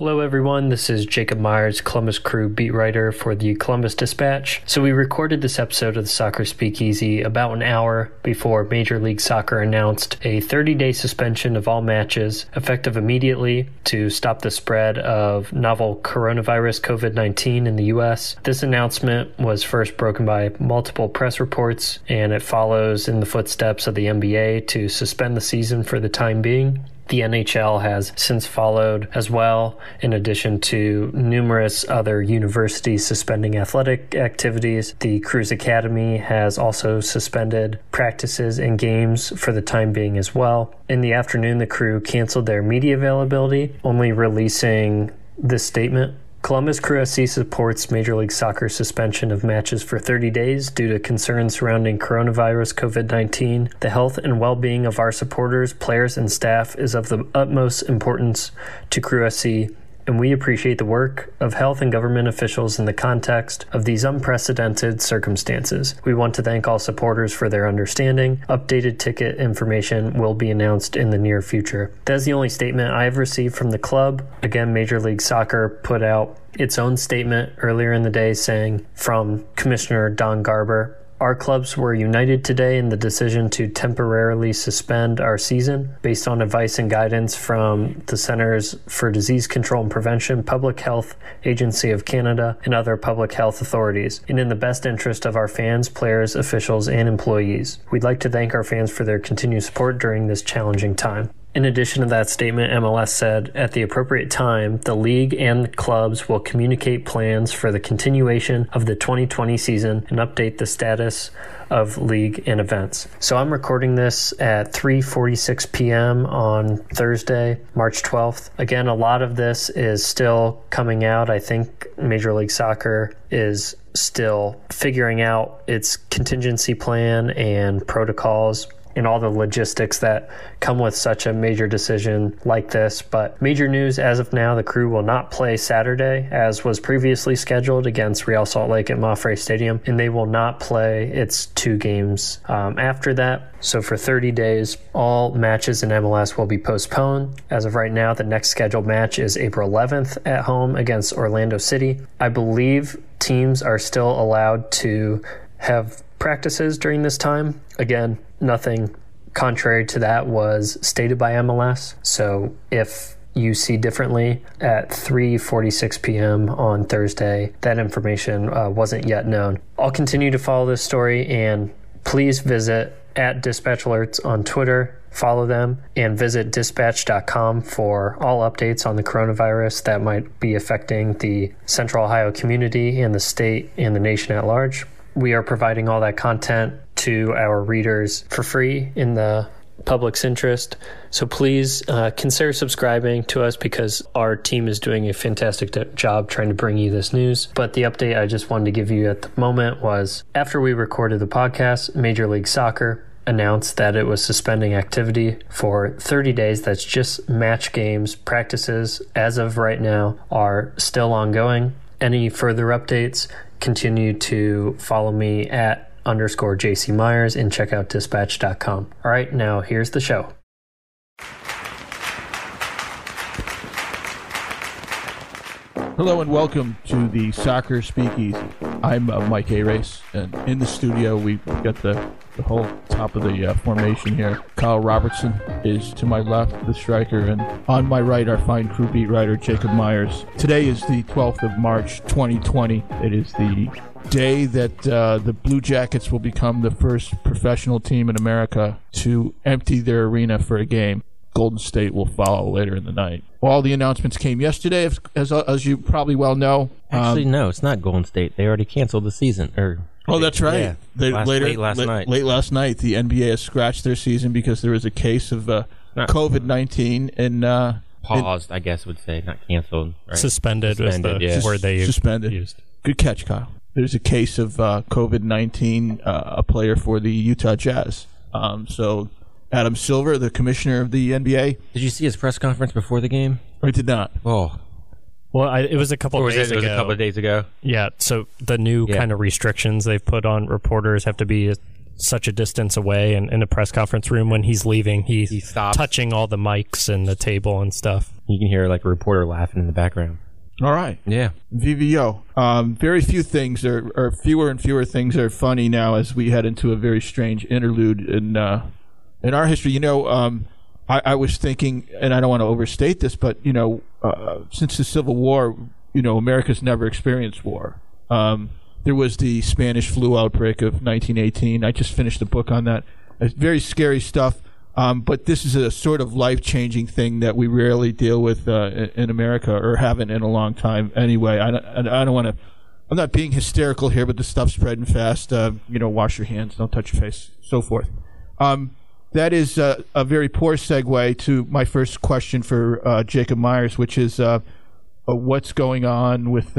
Hello, everyone. This is Jacob Myers, Columbus Crew beat writer for the Columbus Dispatch. So, we recorded this episode of the Soccer Speakeasy about an hour before Major League Soccer announced a 30 day suspension of all matches, effective immediately to stop the spread of novel coronavirus COVID 19 in the U.S. This announcement was first broken by multiple press reports, and it follows in the footsteps of the NBA to suspend the season for the time being. The NHL has since followed as well, in addition to numerous other universities suspending athletic activities. The Cruise Academy has also suspended practices and games for the time being as well. In the afternoon, the crew canceled their media availability, only releasing this statement Columbus Crew SC supports Major League Soccer's suspension of matches for 30 days due to concerns surrounding coronavirus COVID 19. The health and well being of our supporters, players, and staff is of the utmost importance to Crew SC and we appreciate the work of health and government officials in the context of these unprecedented circumstances. We want to thank all supporters for their understanding. Updated ticket information will be announced in the near future. That's the only statement I have received from the club. Again, Major League Soccer put out its own statement earlier in the day saying from Commissioner Don Garber our clubs were united today in the decision to temporarily suspend our season based on advice and guidance from the Centers for Disease Control and Prevention, Public Health Agency of Canada, and other public health authorities, and in the best interest of our fans, players, officials, and employees. We'd like to thank our fans for their continued support during this challenging time. In addition to that statement, MLS said at the appropriate time, the league and the clubs will communicate plans for the continuation of the 2020 season and update the status of league and events. So I'm recording this at 3:46 p.m. on Thursday, March 12th. Again, a lot of this is still coming out. I think Major League Soccer is still figuring out its contingency plan and protocols and all the logistics that come with such a major decision like this. But major news as of now the crew will not play Saturday as was previously scheduled against Real Salt Lake at MAPFRE Stadium, and they will not play its two games um, after that. So for 30 days, all matches in MLS will be postponed. As of right now, the next scheduled match is April 11th at home against Orlando City. I believe teams are still allowed to have practices during this time. Again, nothing contrary to that was stated by MLS. So if you see differently at 3:46 p.m. on Thursday, that information uh, wasn't yet known. I'll continue to follow this story and please visit at Dispatch Alerts on Twitter. Follow them and visit dispatch.com for all updates on the coronavirus that might be affecting the Central Ohio community and the state and the nation at large we are providing all that content to our readers for free in the public's interest. So please uh, consider subscribing to us because our team is doing a fantastic job trying to bring you this news. But the update I just wanted to give you at the moment was after we recorded the podcast, Major League Soccer announced that it was suspending activity for 30 days. That's just match games. Practices, as of right now, are still ongoing. Any further updates, continue to follow me at underscore JC Myers and check out dispatch.com. All right, now here's the show. Hello and welcome to the Soccer Speakeasy. I'm uh, Mike A. Race, and in the studio we've got the, the whole top of the uh, formation here. Kyle Robertson is to my left, the striker, and on my right, our fine crew beat writer Jacob Myers. Today is the 12th of March, 2020. It is the day that uh, the Blue Jackets will become the first professional team in America to empty their arena for a game. Golden State will follow later in the night. All the announcements came yesterday, as as, as you probably well know. Actually, um, no, it's not Golden State. They already canceled the season. Or oh, that's right. Yeah, they, last, later, late last late, night. Late last night, the NBA has scratched their season because there was a case of uh, COVID nineteen in. Uh, Paused, in, I guess would say, not canceled. Right? Suspended, suspended was the yeah. word they suspended. Good catch, Kyle. There's a case of uh, COVID nineteen, uh, a player for the Utah Jazz. Um, so Adam Silver, the commissioner of the NBA. Did you see his press conference before the game? I did not. Oh, well, I, it was a couple or of was days it, it was ago. a couple of days ago. Yeah. So the new Yeah. kind of restrictions they've put on reporters have to be such a distance away, and in a press conference room when he's leaving, he's He touching all the mics and the table and stuff. You can hear like a reporter laughing in the background. All right. Yeah. VVO. Um, very few things are, or fewer and fewer things are funny now as we head into a very strange interlude in uh, in our history. You know, um, I, I was thinking, and I don't want to overstate this, but you know, uh, since the Civil War, you know, America's never experienced war. Um, there was the Spanish flu outbreak of 1918. I just finished a book on that. It's very scary stuff. Um, but this is a sort of life changing thing that we rarely deal with uh, in, America or haven't in a long time anyway. I don't, I don't want to. I'm not being hysterical here, but the stuff's spreading fast. Uh, you know, wash your hands, don't touch your face, so forth. Um, that is uh, a very poor segue to my first question for uh, Jacob Myers, which is uh, uh, what's going on with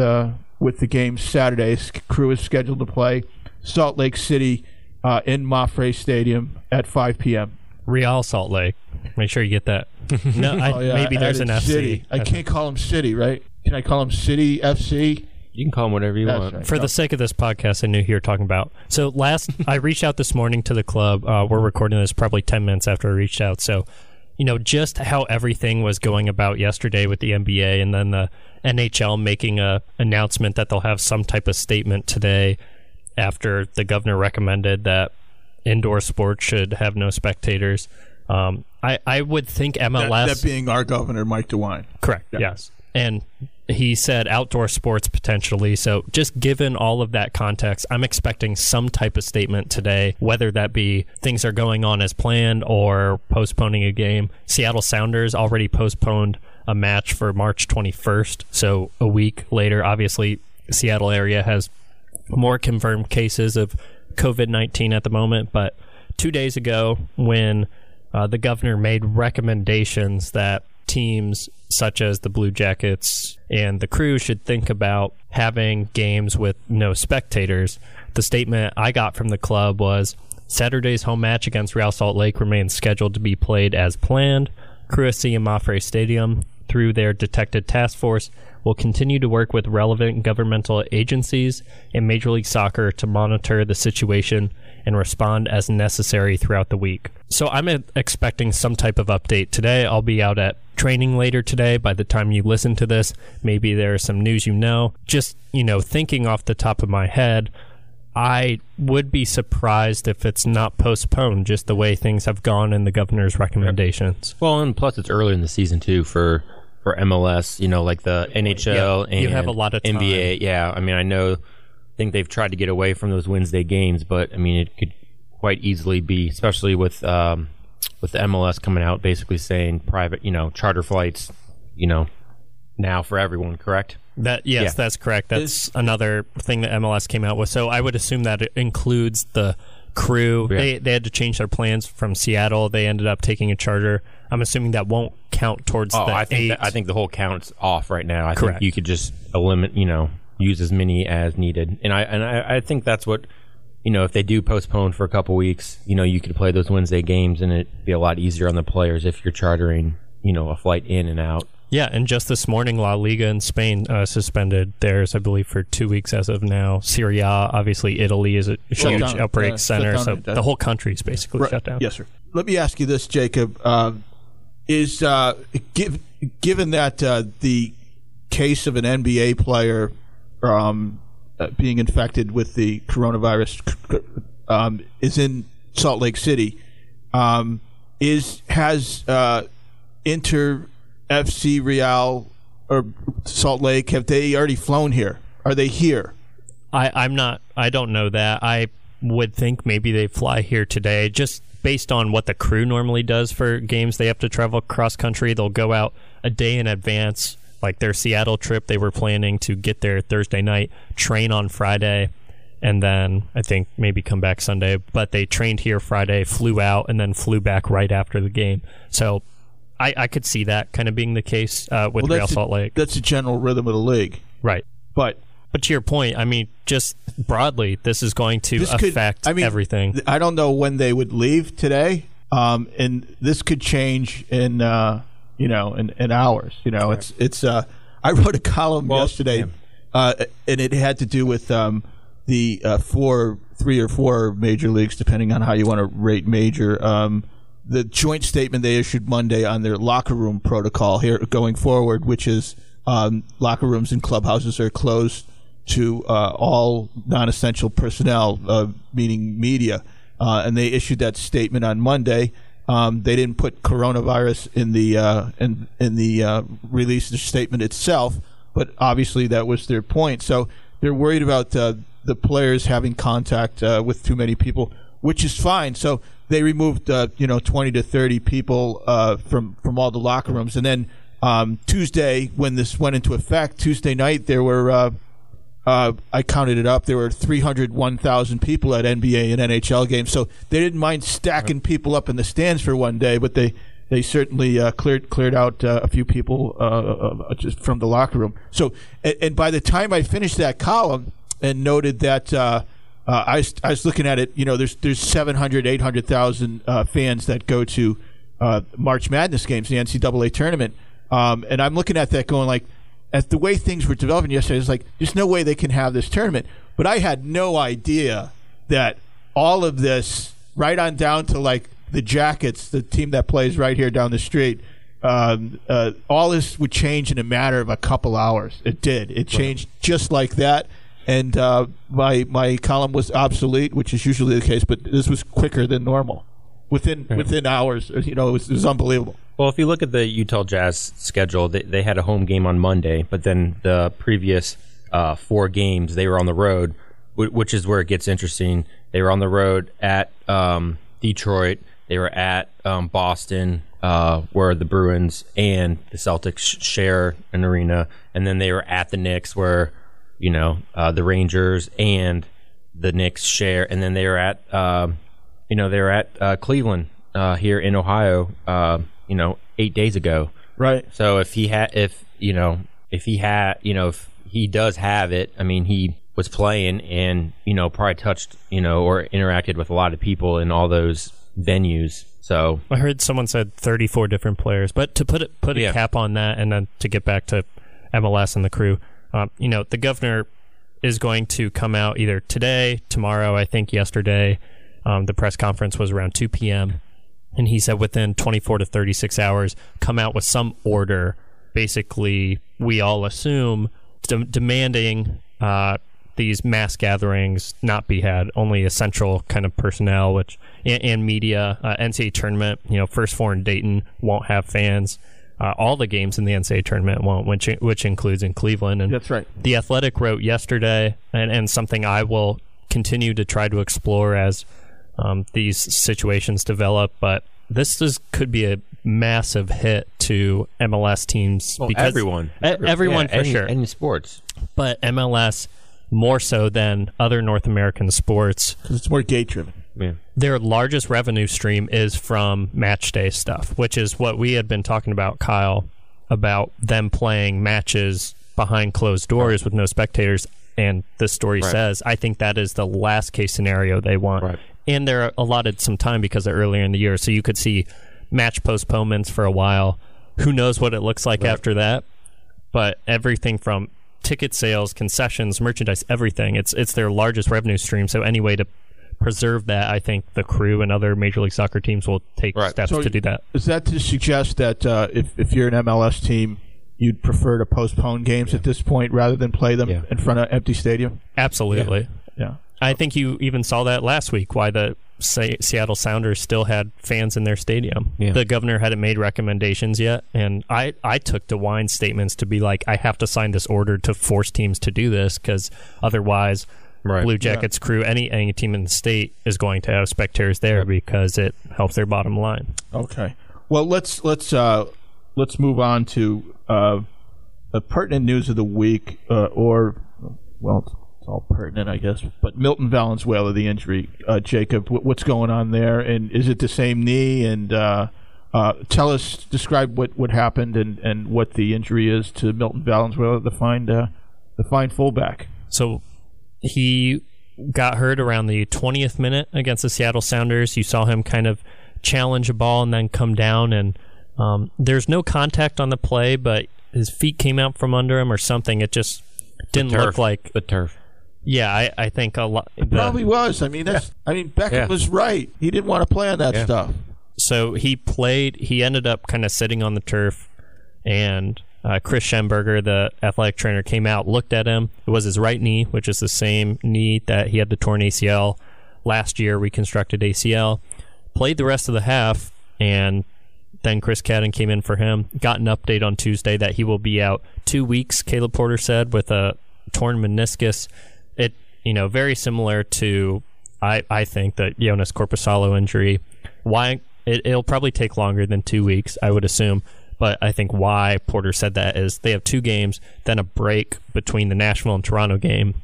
with the game Saturday. Crew is scheduled to play Salt Lake City in MAPFRE Stadium at 5 p.m. Real Salt Lake. Make sure you get that. no, I, Oh, yeah, maybe I there's an added FC. City. I can't call him City, right? Can I call him City FC? You can call them whatever you That's want. right. For the sake of this podcast, I knew you were talking about. So last, I reached out this morning to the club. Uh, we're recording this probably ten minutes after I reached out. So, you know, just how everything was going about yesterday with the NBA, and then the NHL making a announcement that they'll have some type of statement today after the governor recommended that indoor sports should have no spectators. Um, I I would think MLS that being our governor, Mike DeWine. Correct. Yes. And he said outdoor sports potentially. So, just given all of that context, I'm expecting some type of statement today, whether that be things are going on as planned or postponing a game. Seattle Sounders already postponed a match for March 21st. So, a week later, obviously, Seattle area has more confirmed cases of COVID 19 at the moment. But two days ago, when uh, the governor made recommendations that teams such as the Blue Jackets and the crew should think about having games with no spectators. The statement I got from the club was Saturday's home match against Real Salt Lake remains scheduled to be played as planned. Crew SC in MAPFRE Stadium, through their detected task force, will continue to work with relevant governmental agencies and Major League Soccer to monitor the situation and respond as necessary throughout the week. So I'm expecting some type of update today. I'll be out at training later today. By the time you listen to this, maybe there's some news you know. Just, you know, thinking off the top of my head, I would be surprised if it's not postponed just the way things have gone in the governor's recommendations. Well, and plus it's early in the season too for for MLS. You know, like the NHL Yeah, and you have a lot of time. NBA. Yeah, I mean, I know. I think they've tried to get away from those Wednesday games, but I mean, it could quite easily be, especially with um, with the MLS coming out basically saying private, you know, charter flights, you know, now for everyone. Correct? That yes, Yeah. that's correct. That's another thing that MLS came out with. So I would assume that it includes the crew. Yeah. They they had to change their plans from Seattle. They ended up taking a charter. I'm assuming that won't count towards Oh, the I think eight. that, I think the whole count's off right now. I Correct. think you could just eliminate, you know, use as many as needed. And I and I, I think that's what you know, if they do postpone for a couple weeks, you know, you could play those Wednesday games and it'd be a lot easier on the players if you're chartering, you know, a flight in and out. Yeah, and just this morning, La Liga in Spain uh, suspended theirs, I believe, for two weeks as of now. Serie A, obviously, Italy is a huge down, outbreak uh, center, so that- the whole country is basically Right. shut down. Yes, sir. Let me ask you this, Jacob. Uh, is uh, give, given that uh, the case of an NBA player um, uh, being infected with the coronavirus um, is in Salt Lake City, um, is has uh, Inter FC Real or Salt Lake have they already flown here? Are they here? I, I'm not. I don't know that. I would think maybe they fly here today, just based on what the crew normally does for games. They have to travel cross country. They'll go out a day in advance, like their Seattle trip. They were planning to get there Thursday night, train on Friday, and then I think maybe come back Sunday. But they trained here Friday, flew out, and then flew back right after the game. So. I, I could see that kind of being the case uh, with Well, Real that's Salt the- Lake. That's the general rhythm of the league. Right. But But to your point, I mean, just broadly, this is going to this could affect I mean, everything. I don't know when they would leave today, um, and this could change in uh, you know in, in hours. You know, it's it's. Uh, I wrote a column Well, yesterday, uh, and it had to do with um, the uh, four, three or four major leagues, depending on how you want to rate major. Um, the joint statement they issued Monday on their locker room protocol here going forward, which is um, locker rooms and clubhouses are closed to uh, all non-essential personnel, uh, meaning media, uh, and they issued that statement on Monday. Um, they didn't put coronavirus in the uh, in in the uh, release statement itself, but obviously that was their point. So they're worried about uh, the players having contact with too many people, which is fine. So they removed you know 20 to 30 people from from all the locker rooms, and then um, Tuesday when this went into effect, Tuesday night there were uh, I counted it up. There were 301,000 people at NBA and NHL games, so they didn't mind stacking people up in the stands for one day, but they they certainly uh, cleared cleared out uh, a few people uh, uh, just from the locker room. So, and, and, by the time I finished that column and noted that. Uh, I, was, I was looking at it. You know, there's there's 700, 800,000 fans that go to March Madness games, the NCAA tournament, um, and I'm looking at that going like, as the way things were developing yesterday, it's like there's no way they can have this tournament. But I had no idea that all of this, right on down to like the Jackets, the team that plays right here down the street, um, uh, all this would change in a matter of a couple hours. It did. It changed right. just like that. And uh, my my column was obsolete, which is usually the case, but this was quicker than normal. Within within hours, you know, it was, it was unbelievable. Well, if you look at the Utah Jazz schedule, they, they had a home game on Monday, but then the previous uh, four games they were on the road, which is where it gets interesting. They were on the road at um, Detroit. They were at um, Boston, uh, where the Bruins and the Celtics share an arena, and then they were at the Knicks, where you know uh, the Rangers and the Knicks share, and then they were at uh, you know they were at uh, Cleveland uh, here in Ohio uh, you know, eight days ago. Right. So if he had, if you know, if he had, you know, if he does have it, I mean, he was playing and you know probably touched, you know, or interacted with a lot of people in all those venues. So I heard someone said 34 different players, but to put it put a yeah. cap on that, and then to get back to MLS and the crew, um, you know, the governor is going to come out either today, tomorrow. I think yesterday, um, the press conference was around 2 p.m and he said within 24 to 36 hours come out with some order. Basically we all assume de- demanding uh, these mass gatherings not be had. Only essential kind of personnel which and, and media uh, ncaa tournament you know first four in dayton won't have fans uh, all the games in the NCAA tournament won't, which which includes in Cleveland. And that's right. The Athletic wrote yesterday, and, and something I will continue to try to explore as um, these situations develop. But this is could be a massive hit to MLS teams well, because everyone, everyone yeah, for any, sure, any sports, but MLS more so than other North American sports because it's more gate driven. Yeah. Their largest revenue stream is from match day stuff, which is what we had been talking about, Kyle, about them playing matches behind closed doors right. with no spectators. And this story right. says, I think that is the last case scenario they want. Right and they're allotted some time because they're earlier in the year, so you could see match postponements for a while. Who knows what it looks like after that? But everything from ticket sales, concessions, merchandise, everything. It's it's their largest revenue stream. So any way to preserve that, I think the crew and other Major League Soccer teams will take right. steps so to do that. Is that to suggest that uh, if if you're an MLS team, you'd prefer to postpone games yeah. at this point rather than play them yeah. in front of empty stadium? Absolutely. yeah. yeah. I think you even saw that last week. Why the Seattle Sounders still had fans in their stadium. Yeah. The governor hadn't made recommendations yet, and I I took DeWine's statements to be like, I have to sign this order to force teams to do this because otherwise. Right. Blue Jackets yeah. crew, any any team in the state is going to have spectators there because it helps their bottom line. Okay. Well, let's let's uh, let's move on to uh, the pertinent news of the week, uh, or well, it's all pertinent, I guess. But Milton Valenzuela, the injury, uh, Jacob, w- what's going on there, and is it the same knee? And uh, uh, tell us, describe what, what happened and, and what the injury is to Milton Valenzuela, the fine uh, the fine fullback. So he got hurt around the 20th minute against the Seattle Sounders. You saw him kind of challenge a ball and then come down, and um, there's no contact on the play, but his feet came out from under him or something. It just didn't look like the turf. Yeah, I, I think a lot. It probably was. I mean, that's. I mean, Beckham Yeah. was right. He didn't want to play on that Yeah. stuff. So he played. He ended up kind of sitting on the turf, and uh, Chris Schemberger, the athletic trainer, came out, looked at him. It was his right knee, which is the same knee that he had the torn ACL last year, reconstructed ACL. Played the rest of the half, and then Chris Cadden came in for him. Got an update on Tuesday that he will be out two weeks. Caleb Porter said with a torn meniscus. It you know very similar to I I think the Joonas Korpisalo injury. Why it, it'll probably take longer than two weeks, I would assume. But I think why Porter said that is they have two games, then a break between the Nashville and Toronto game,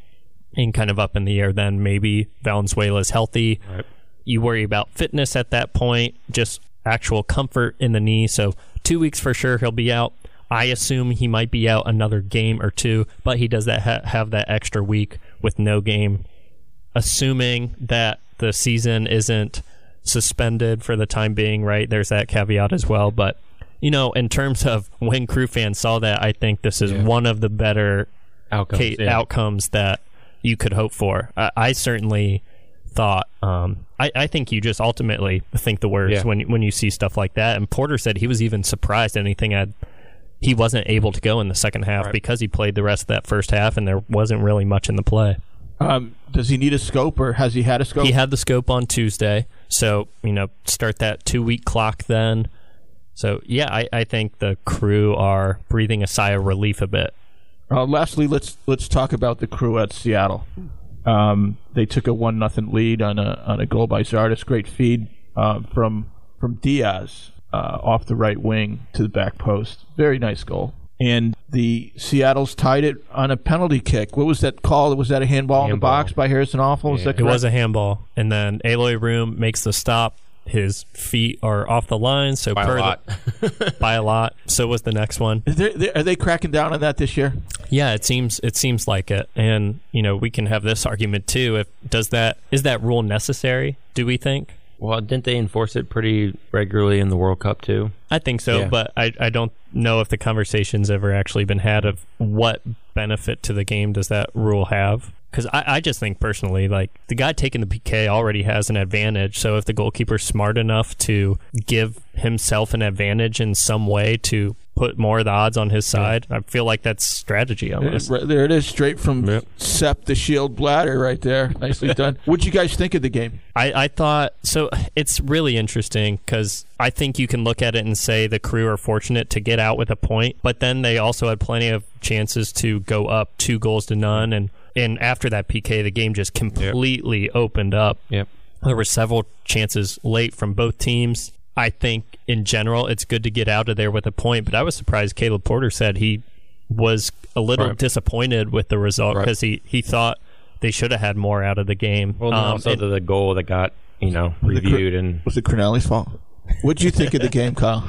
and kind of up in the air. Then maybe Valenzuela is healthy. Right. You worry about fitness at that point, just actual comfort in the knee. So two weeks for sure he'll be out. I assume he might be out another game or two, but he does that ha- have that extra week with no game. Assuming that the season isn't suspended for the time being, right? There's that caveat as well. But you know, in terms of when crew fans saw that, I think this is Yeah. one of the better Outcomes. ca- yeah. outcomes that you could hope for. I, I certainly thought. Um, I, I think you just ultimately think the worst Yeah. when when you see stuff like that. And Porter said he was even surprised anything had he wasn't able to go in the second half Right. because he played the rest of that first half and there wasn't really much in the play. Um, does he need a scope, or has he had a scope? He had the scope on Tuesday, so you know start that two week clock then. So yeah, I, I think the crew are breathing a sigh of relief a bit. Uh, lastly, let's let's talk about the crew at Seattle. Um, they took a one nothing lead on a on a goal by Zardes. Great feed uh, from from Diaz uh, off the right wing to the back post. Very nice goal. And the Seattle's tied it on a penalty kick. What was that call? Was that a handball, in the box by Harrison Afful? Is Yeah. that It was a handball, and then Eloy Room makes the stop. His feet are off the line, so By a lot. The, by a lot. So was the next one. Is there- there- are they cracking down on that this year? Yeah, it seems it seems like it, and you know we can have this argument too. If does that is that rule necessary? Do we think? Well, didn't they enforce it pretty regularly in the World Cup too? I think so, Yeah. but I, I don't know if the conversation's ever actually been had of what benefit to the game does that rule have. Because I, I just think personally, like the guy taking the PK already has an advantage. So if the goalkeeper's smart enough to give himself an advantage in some way to put more of the odds on his side, I feel like that's strategy almost. Right there it is, straight from Yep. Sepp the Shield Blatter, right there. Nicely done. What'd you guys think of the game? I, I thought so. It's really interesting because I think you can look at it and say the crew are fortunate to get out with a point, but then they also had plenty of chances to go up two goals to none, and and after that PK, the game just completely opened up. Yep. There were several chances late from both teams. I think in general it's good to get out of there with a point, but I was surprised Caleb Porter said he was a little Right. disappointed with the result Right. because he, he thought they should have had more out of the game. Well, and Um, also and- the, the goal that got you know The cr- reviewed, and Was it Corneli's fault? What'd you think of the game, Kyle?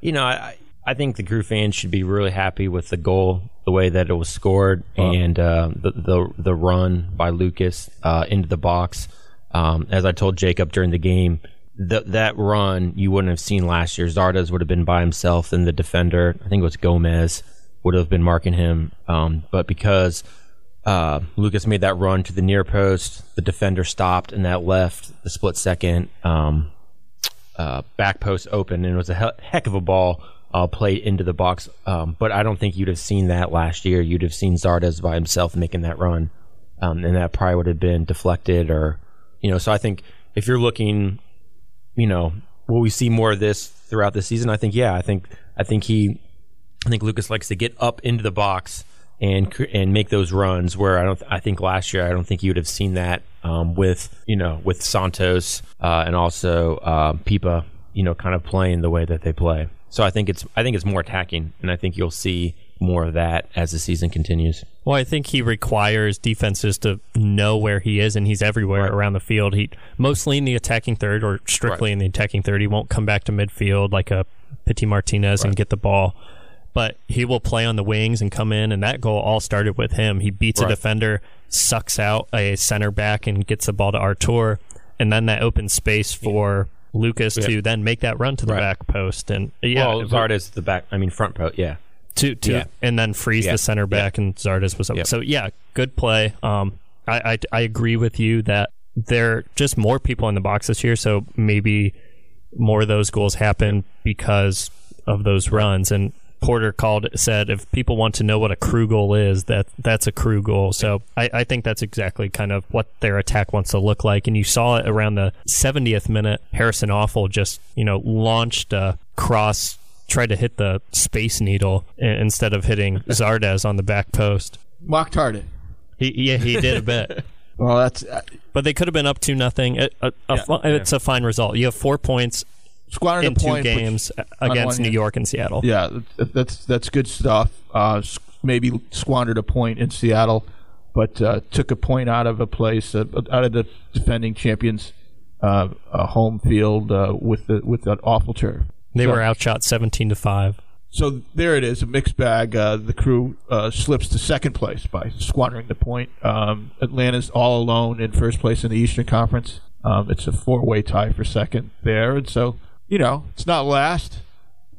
you know I I think the crew fans should be really happy with the goal, the way that it was scored, and uh, the the the run by Lucas uh, into the box. Um, as I told Jacob during the game, th- that run you wouldn't have seen last year. Zardes would have been by himself, and the defender, I think it was Gomez, would have been marking him. Um, but because uh, Lucas made that run to the near post, the defender stopped, and that left the split second um, uh, back post open, and it was a he- heck of a ball uh, played into the box. Um, but I don't think you'd have seen that last year. You'd have seen Zardes by himself making that run, um, and that probably would have been deflected, or you know. So I think if you're looking, you know, will we see more of this throughout the season? I think yeah. I think I think he, I think Lucas likes to get up into the box and and make those runs. Where I don't, I think last year I don't think you would have seen that um, with you know with Santos uh, and also uh, Pipa, you know, kind of playing the way that they play. So I think it's I think it's more attacking, and I think you'll see more of that as the season continues. Well, I think he requires defenses to know where he is, and he's everywhere Right. around the field. He mostly in the attacking third, or strictly Right. in the attacking third. He won't come back to midfield like a Pity Martinez and get the ball, but he will play on the wings and come in. And that goal all started with him. He beats a defender, sucks out a center back, and gets the ball to Artur, and then that opens space for. Lucas Yeah. to then make that run to the Right. back post and yeah, well, Zardes the back, I mean front post, yeah. To to Yeah. and then freeze Yeah. the center back and Zardes was up. So yeah, good play. Um, I, I I agree with you that there are just more people in the box this year, so maybe more of those goals happen because of those runs. And Porter called said if people want to know what a crew goal is, that that's a crew goal. So I, I think that's exactly kind of what their attack wants to look like. And you saw it around the 70th minute. Harrison Afful just you know launched a cross, tried to hit the space needle instead of hitting Zardes on the back post. Mocked hard. it. He yeah he did a bit. well, that's. Uh, but they could have been up to nothing. A, a, a yeah, it's a fine result. You have four points squandered in two games against New York and Seattle. Yeah, that's that's good stuff. Uh, maybe squandered a point in Seattle, but uh, took a point out of a place uh, out of the defending champions' uh, home field uh, with the with that awful turf. They so, were outshot seventeen to five. So there it is, a mixed bag. Uh, the crew slips to second place by squandering the point. Um, Atlanta's all alone in first place in the Eastern Conference. Um, it's a four-way tie for second there, and so you know, it's not last.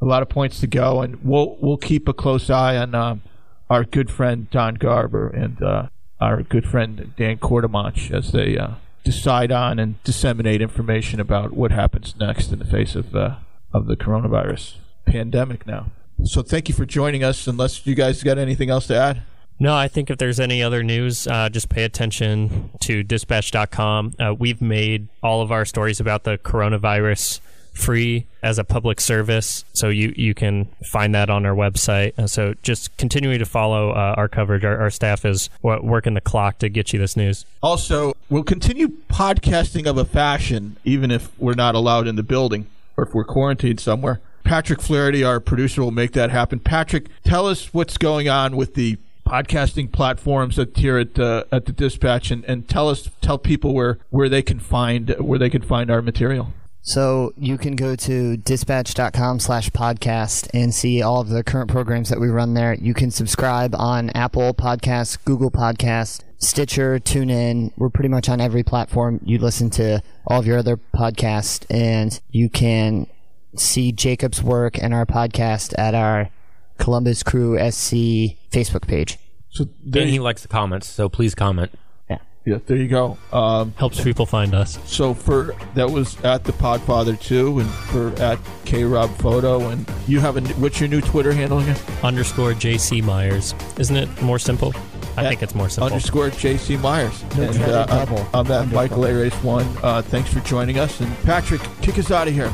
A lot of points to go, and we'll we'll keep a close eye on um, our good friend Don Garber and uh, our good friend Dan Courtemanche as they uh, decide on and disseminate information about what happens next in the face of uh, of the coronavirus pandemic now. So thank you for joining us. Unless you guys got anything else to add. No, I think if there's any other news, uh, just pay attention to dispatch.com. Uh, we've made all of our stories about the coronavirus free as a public service. So you, you can find that on our website. And so just continuing to follow uh, our coverage. Our, our staff is working the clock to get you this news. Also, we'll continue podcasting of a fashion, even if we're not allowed in the building or if we're quarantined somewhere. Patrick Flaherty, our producer, will make that happen. Patrick, tell us what's going on with the podcasting platforms at, here at uh, at the Dispatch, and, and tell us tell people where, where they can find where they can find our material. So you can go to dispatch.com slash podcast and see all of the current programs that we run there. You can subscribe on Apple Podcasts, Google Podcasts, Stitcher, TuneIn. We're pretty much on every platform. You listen to all of your other podcasts and you can see Jacob's work and our podcast at our Columbus Crew SC Facebook page. So and he likes the comments, so please comment. Yeah, yeah, there you go. Um, Helps people find us. So for that was at the Podfather too, and for at K Rob Photo, and you have a what's your new Twitter handle again? Underscore JC Myers. Isn't it more simple? I think it's more simple. Underscore JC Myers. and uh, I'm, I'm at Michael A Race One. Uh, thanks for joining us, and Patrick, kick us out of here.